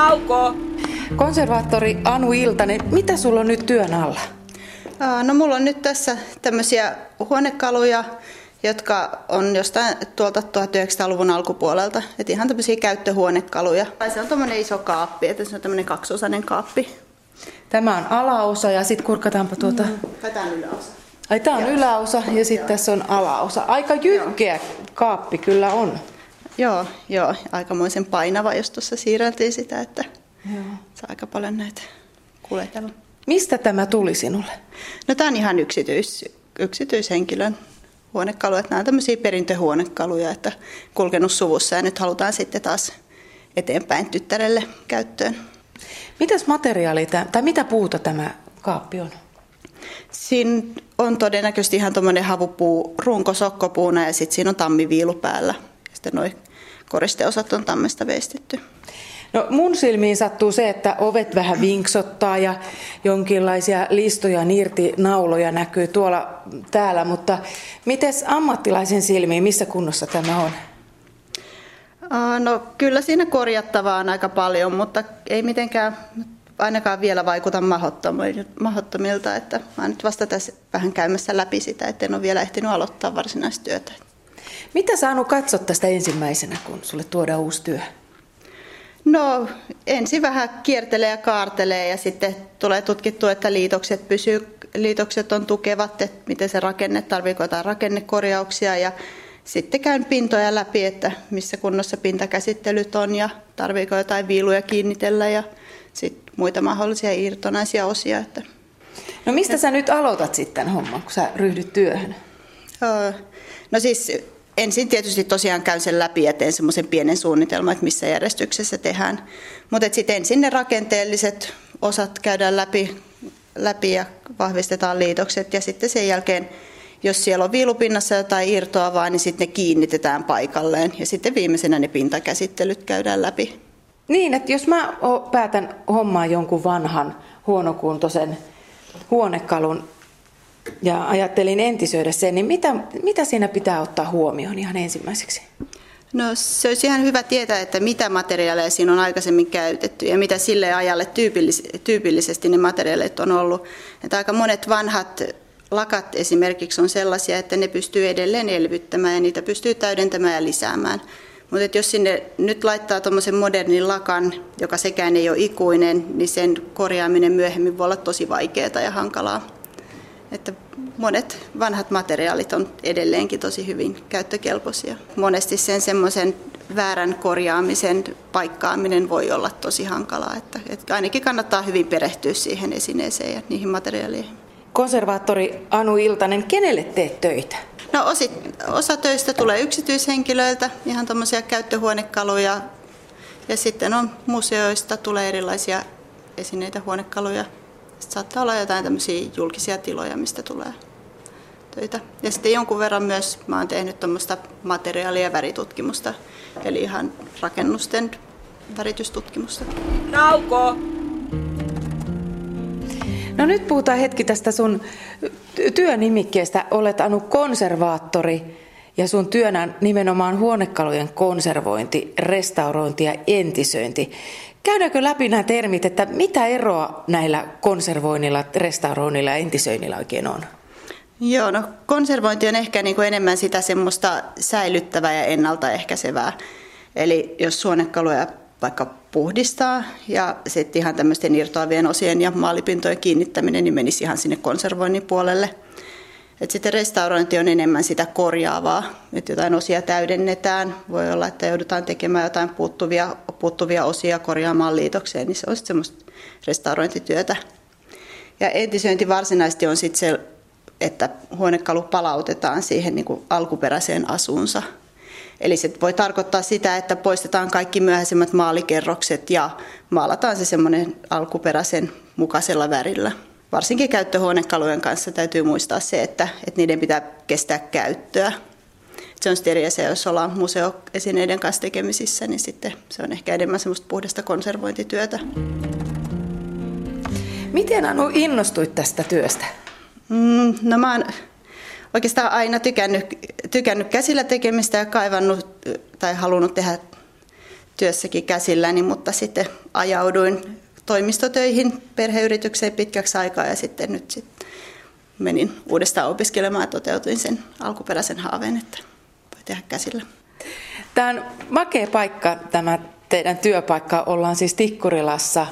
Nauko! Konservaattori Anu Iltanen, mitä sulla on nyt työn alla? No mulla on nyt tässä tämmöisiä huonekaluja, jotka on jostain tuolta 1900-luvun alkupuolelta. Et ihan tämmöisiä käyttöhuonekaluja. Tai se on tämmöinen iso kaappi, että se on tämmöinen kaksiosainen kaappi. Tämä on alaosa ja sitten kurkataanpa tuota... Mm. tämä on yläosa. Ai tämä on Joo. yläosa ja sitten tässä on alaosa. Aika jyrkeä Joo. kaappi kyllä on. Joo, joo, aikamoisen painava, jos tuossa siirreltiin sitä, että joo. saa aika paljon näitä kuljetella. Mistä tämä tuli sinulle? No tämä on ihan yksityis, yksityishenkilön huonekalu. Että nämä on tämmöisiä perintöhuonekaluja, että kulkenut suvussa ja nyt halutaan sitten taas eteenpäin tyttärelle käyttöön. Mitäs materiaali tai mitä puuta tämä kaappi on? Siinä on todennäköisesti ihan tuommoinen havupuu runko sokkopuuna ja sitten siinä on tammiviilu päällä. Sitten noin koristeosat on tammesta veistetty. No mun silmiin sattuu se, että ovet vähän vinksottaa ja jonkinlaisia listoja, nauloja näkyy tuolla täällä, mutta miten ammattilaisen silmiin, missä kunnossa tämä on? No kyllä siinä korjattavaa on aika paljon, mutta ei mitenkään ainakaan vielä vaikuta mahdottomilta. Että mä nyt vasta tässä vähän käymässä läpi sitä, että en ole vielä ehtinyt aloittaa varsinaista työtä. Mitä saanut katsoa tästä ensimmäisenä, kun sulle tuodaan uusi työ? No ensin vähän kiertelee ja kaartelee ja sitten tulee tutkittua, että liitokset, pysyy, liitokset on tukevat, että miten se rakenne, tarviiko jotain rakennekorjauksia ja sitten käyn pintoja läpi, että missä kunnossa pintakäsittelyt on ja tarviiko jotain viiluja kiinnitellä ja sitten muita mahdollisia irtonaisia osia. Että no mistä sä nyt aloitat sitten homman, kun sä ryhdyt työhön? No siis ensin tietysti tosiaan käyn sen läpi ja teen semmoisen pienen suunnitelman, että missä järjestyksessä tehdään. Mutta sitten ensin ne rakenteelliset osat käydään läpi, läpi ja vahvistetaan liitokset ja sitten sen jälkeen jos siellä on viilupinnassa jotain irtoavaa, niin sitten ne kiinnitetään paikalleen ja sitten viimeisenä ne pintakäsittelyt käydään läpi. Niin, että jos mä päätän hommaa jonkun vanhan huonokuntoisen huonekalun, ja ajattelin entisöidä sen, niin mitä, mitä siinä pitää ottaa huomioon ihan ensimmäiseksi? No se olisi ihan hyvä tietää, että mitä materiaaleja siinä on aikaisemmin käytetty ja mitä sille ajalle tyypillis- tyypillisesti ne materiaalit on ollut. Että aika monet vanhat lakat esimerkiksi on sellaisia, että ne pystyy edelleen elvyttämään ja niitä pystyy täydentämään ja lisäämään. Mutta jos sinne nyt laittaa tuommoisen modernin lakan, joka sekään ei ole ikuinen, niin sen korjaaminen myöhemmin voi olla tosi vaikeaa ja hankalaa. Että monet vanhat materiaalit on edelleenkin tosi hyvin käyttökelpoisia. Monesti sen semmoisen väärän korjaamisen paikkaaminen voi olla tosi hankalaa, että, että ainakin kannattaa hyvin perehtyä siihen esineeseen ja niihin materiaaleihin. Konservaattori Anu Iltanen, kenelle teet töitä? No osi, osa töistä tulee yksityishenkilöiltä, ihan tuommoisia käyttöhuonekaluja ja sitten on museoista tulee erilaisia esineitä, huonekaluja sitten saattaa olla jotain tämmöisiä julkisia tiloja, mistä tulee töitä. Ja sitten jonkun verran myös mä oon tehnyt tuommoista materiaalia- ja väritutkimusta, eli ihan rakennusten väritystutkimusta. Nauko! No nyt puhutaan hetki tästä sun työnimikkeestä. Olet Anu konservaattori ja sun työnä nimenomaan huonekalujen konservointi, restaurointi ja entisöinti. Käydäänkö läpi nämä termit, että mitä eroa näillä konservoinnilla, restauroinnilla ja entisöinnillä oikein on? Joo, no konservointi on ehkä niin kuin enemmän sitä semmoista säilyttävää ja ennaltaehkäisevää. Eli jos suonekaluja vaikka puhdistaa ja sitten ihan tämmöisten irtoavien osien ja maalipintojen kiinnittäminen, niin menisi ihan sinne konservoinnin puolelle – et sitten restaurointi on enemmän sitä korjaavaa, että jotain osia täydennetään. Voi olla, että joudutaan tekemään jotain puuttuvia, puuttuvia osia korjaamaan liitokseen, niin se on semmoista restaurointityötä. Ja entisöinti varsinaisesti on sitten se, että huonekalu palautetaan siihen niin kuin alkuperäiseen asuunsa. Eli se voi tarkoittaa sitä, että poistetaan kaikki myöhäisemmät maalikerrokset ja maalataan se semmoinen alkuperäisen mukaisella värillä varsinkin käyttöhuonekalujen kanssa täytyy muistaa se, että, että niiden pitää kestää käyttöä. Se on sitten eri asia, jos ollaan museoesineiden kanssa tekemisissä, niin sitten se on ehkä enemmän semmoista puhdasta konservointityötä. Miten Anu innostuit tästä työstä? Mm, no mä oon oikeastaan aina tykännyt, tykännyt käsillä tekemistä ja kaivannut tai halunnut tehdä työssäkin käsilläni, mutta sitten ajauduin toimistotöihin perheyritykseen pitkäksi aikaa ja sitten nyt sitten menin uudestaan opiskelemaan ja toteutuin sen alkuperäisen haaveen, että voi tehdä käsillä. Tämä on makea paikka, tämä teidän työpaikka. Ollaan siis Tikkurilassa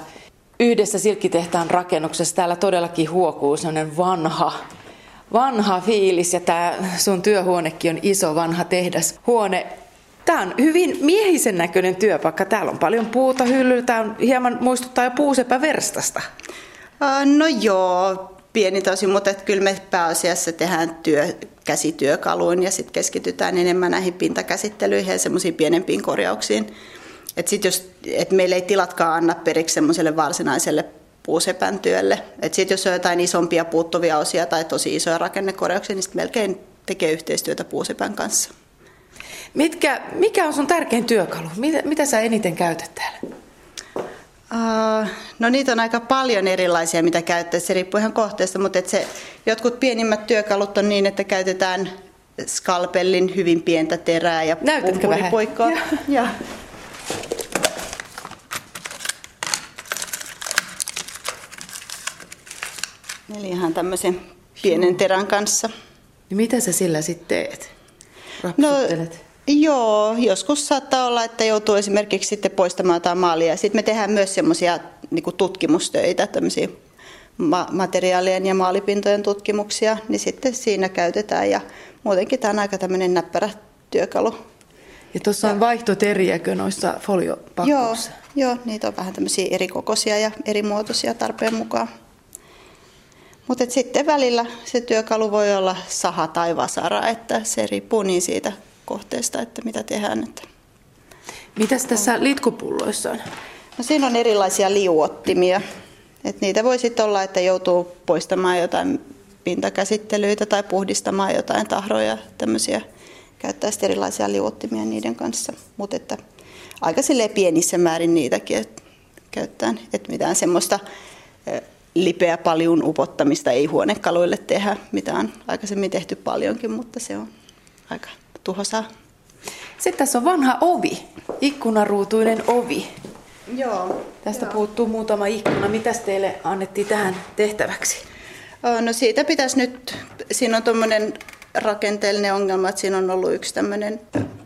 yhdessä silkkitehtaan rakennuksessa. Täällä todellakin huokuu sellainen vanha, vanha fiilis ja tämä sun työhuonekin on iso vanha tehdashuone. Tämä on hyvin miehisen näköinen työpaikka. Täällä on paljon puuta hyllyllä. Tämä on hieman muistuttaa jo puusepäverstasta. No joo, pieni tosi, mutta että kyllä me pääasiassa tehdään työ, käsityökaluin ja sitten keskitytään enemmän näihin pintakäsittelyihin ja semmoisiin pienempiin korjauksiin. Että sit jos, et meillä ei tilatkaan anna periksi semmoiselle varsinaiselle puusepän työlle. Että sitten jos on jotain isompia puuttuvia osia tai tosi isoja rakennekorjauksia, niin melkein tekee yhteistyötä puusepän kanssa. Mitkä, mikä on sun tärkein työkalu? Mitä, mitä sä eniten käytät täällä? Uh, no niitä on aika paljon erilaisia, mitä käyttää. Se riippuu ihan kohteesta, mutta et se, jotkut pienimmät työkalut on niin, että käytetään skalpellin hyvin pientä terää ja vähän? Ja. ja. Eli ihan tämmöisen pienen terän kanssa. Ja mitä sä sillä sitten teet? No, Joo, joskus saattaa olla, että joutuu esimerkiksi sitten poistamaan jotain maalia. Sitten me tehdään myös semmoisia niin tutkimustöitä, tämmöisiä materiaalien ja maalipintojen tutkimuksia, niin sitten siinä käytetään. Ja muutenkin tämä on aika tämmöinen näppärä työkalu. Ja tuossa on vaihtoteriäkö noissa foliopakkuissa? Joo, joo, niitä on vähän tämmöisiä eri kokoisia ja eri muotoisia tarpeen mukaan. Mutta sitten välillä se työkalu voi olla saha tai vasara, että se riippuu niin siitä kohteesta, että mitä tehdään. Että Mitäs tässä litkupulloissa on? No siinä on erilaisia liuottimia. Et niitä voi sitten olla, että joutuu poistamaan jotain pintakäsittelyitä tai puhdistamaan jotain tahroja, tämmöisiä. Käyttää sitten erilaisia liuottimia niiden kanssa. Mutta että aika pienissä määrin niitäkin että käyttää. Että mitään semmoista lipeä paljon upottamista ei huonekaluille tehdä, mitä on aikaisemmin tehty paljonkin, mutta se on aika tuhosaa. Sitten tässä on vanha ovi, ikkunaruutuinen ovi. Joo. Tästä joo. puuttuu muutama ikkuna. Mitäs teille annettiin tähän tehtäväksi? No siitä pitäisi nyt, siinä on tuommoinen rakenteellinen ongelma, että siinä on ollut yksi tämmöinen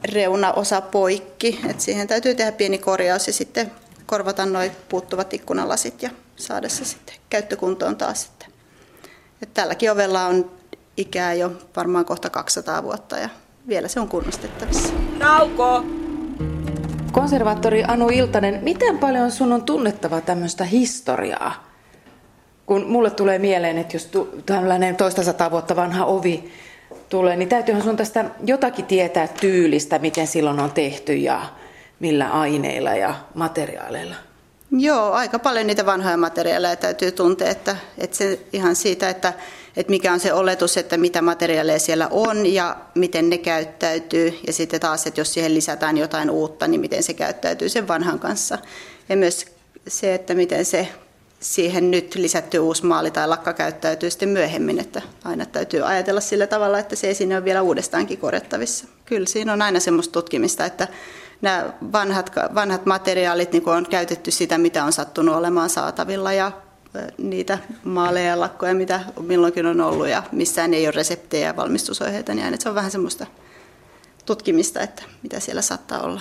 reunaosa poikki, että siihen täytyy tehdä pieni korjaus ja sitten korvata noin puuttuvat ikkunalasit ja saada se sitten käyttökuntoon taas. Että tälläkin ovella on ikää jo varmaan kohta 200 vuotta ja vielä se on kunnostettavissa. Nauko! Konservaattori Anu Iltanen, miten paljon sun on tunnettava tämmöistä historiaa? Kun mulle tulee mieleen, että jos tällainen toista sataa vuotta vanha ovi tulee, niin täytyyhän sun tästä jotakin tietää tyylistä, miten silloin on tehty ja millä aineilla ja materiaaleilla. Joo, aika paljon niitä vanhoja materiaaleja täytyy tuntea, että, että se ihan siitä, että, että mikä on se oletus, että mitä materiaaleja siellä on ja miten ne käyttäytyy. Ja sitten taas, että jos siihen lisätään jotain uutta, niin miten se käyttäytyy sen vanhan kanssa. Ja myös se, että miten se siihen nyt lisätty uusi maali tai lakka käyttäytyy sitten myöhemmin, että aina täytyy ajatella sillä tavalla, että se esine on vielä uudestaankin korjattavissa. Kyllä siinä on aina semmoista tutkimista, että nämä vanhat, vanhat materiaalit niin on käytetty sitä, mitä on sattunut olemaan saatavilla ja niitä maaleja ja lakkoja, mitä milloinkin on ollut ja missään ei ole reseptejä ja valmistusohjeita, niin aina se on vähän semmoista tutkimista, että mitä siellä saattaa olla.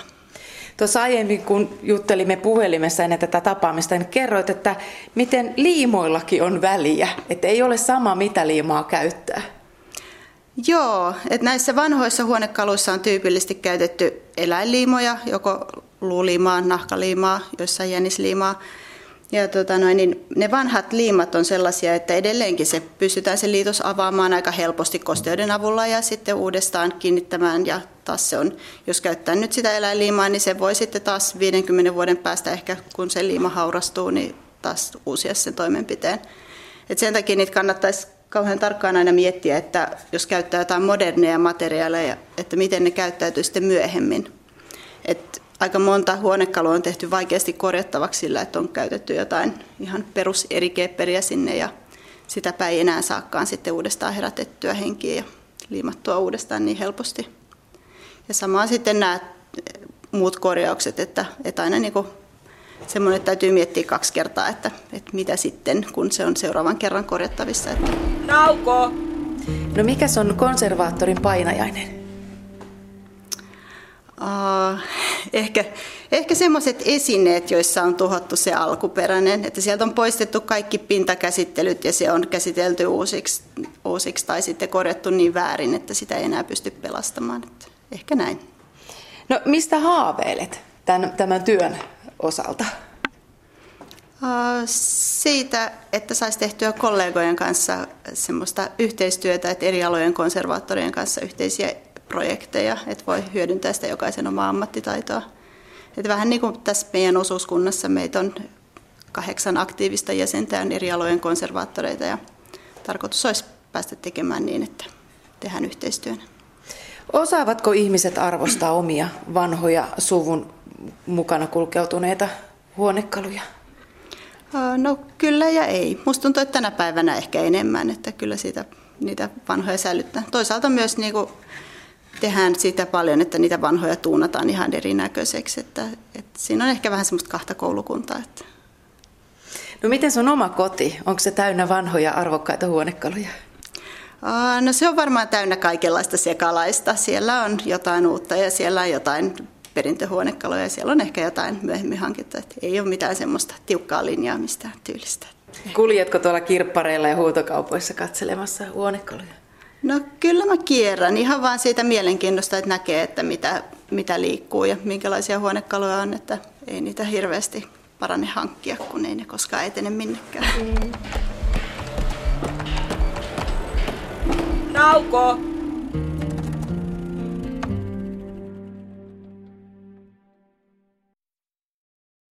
Tuossa aiemmin, kun juttelimme puhelimessa ennen tätä tapaamista, niin kerroit, että miten liimoillakin on väliä, että ei ole sama mitä liimaa käyttää. Joo, että näissä vanhoissa huonekaluissa on tyypillisesti käytetty eläinliimoja, joko luuliimaa, nahkaliimaa, joissain jännisliimaa. Ja tota noin, niin ne vanhat liimat on sellaisia, että edelleenkin se pystytään se liitos avaamaan aika helposti kosteuden avulla ja sitten uudestaan kiinnittämään. Ja taas se on, jos käyttää nyt sitä eläinliimaa, niin se voi sitten taas 50 vuoden päästä ehkä, kun se liima haurastuu, niin taas uusia sen toimenpiteen. Et sen takia niitä kannattaisi kauhean tarkkaan aina miettiä, että jos käyttää jotain moderneja materiaaleja, että miten ne käyttäytyy sitten myöhemmin. Et aika monta huonekalua on tehty vaikeasti korjattavaksi sillä, että on käytetty jotain ihan peruserikeepperiä sinne ja sitäpä ei enää saakaan sitten uudestaan herätettyä henkiä ja liimattua uudestaan niin helposti. Ja samaan sitten nämä muut korjaukset, että, että aina niin kuin semmoinen, että täytyy miettiä kaksi kertaa, että, että mitä sitten, kun se on seuraavan kerran korjattavissa. Että... Nauko! No mikä on konservaattorin painajainen? Uh, ehkä, ehkä semmoiset esineet, joissa on tuhottu se alkuperäinen, että sieltä on poistettu kaikki pintakäsittelyt ja se on käsitelty uusiksi, uusiksi tai sitten korjattu niin väärin, että sitä ei enää pysty pelastamaan. Että ehkä näin. No mistä haaveilet tämän, tämän työn osalta? Siitä, että saisi tehtyä kollegojen kanssa semmoista yhteistyötä, että eri alojen konservaattorien kanssa yhteisiä projekteja, että voi hyödyntää sitä jokaisen omaa ammattitaitoa. Että vähän niin kuin tässä meidän osuuskunnassa meitä on kahdeksan aktiivista jäsentä on eri alojen konservaattoreita ja tarkoitus olisi päästä tekemään niin, että tehdään yhteistyönä. Osaavatko ihmiset arvostaa omia vanhoja suvun mukana kulkeutuneita huonekaluja? No kyllä ja ei. Musta tuntuu, että tänä päivänä ehkä enemmän, että kyllä siitä, niitä vanhoja säilyttää. Toisaalta myös niin kuin tehdään sitä paljon, että niitä vanhoja tuunataan ihan erinäköiseksi. Että, että siinä on ehkä vähän semmoista kahta koulukuntaa. Että. No miten sun oma koti? Onko se täynnä vanhoja arvokkaita huonekaluja? No se on varmaan täynnä kaikenlaista sekalaista. Siellä on jotain uutta ja siellä on jotain perintöhuonekaluja ja siellä on ehkä jotain myöhemmin hankittu. Että ei ole mitään semmoista tiukkaa linjaa mistään tyylistä. Kuljetko tuolla kirppareilla ja huutokaupoissa katselemassa huonekaluja? No kyllä mä kierrän ihan vaan siitä mielenkiinnosta, että näkee, että mitä, mitä liikkuu ja minkälaisia huonekaluja on, että ei niitä hirveästi parane hankkia, kun ei ne koskaan etene minnekään. Mm. Nauko!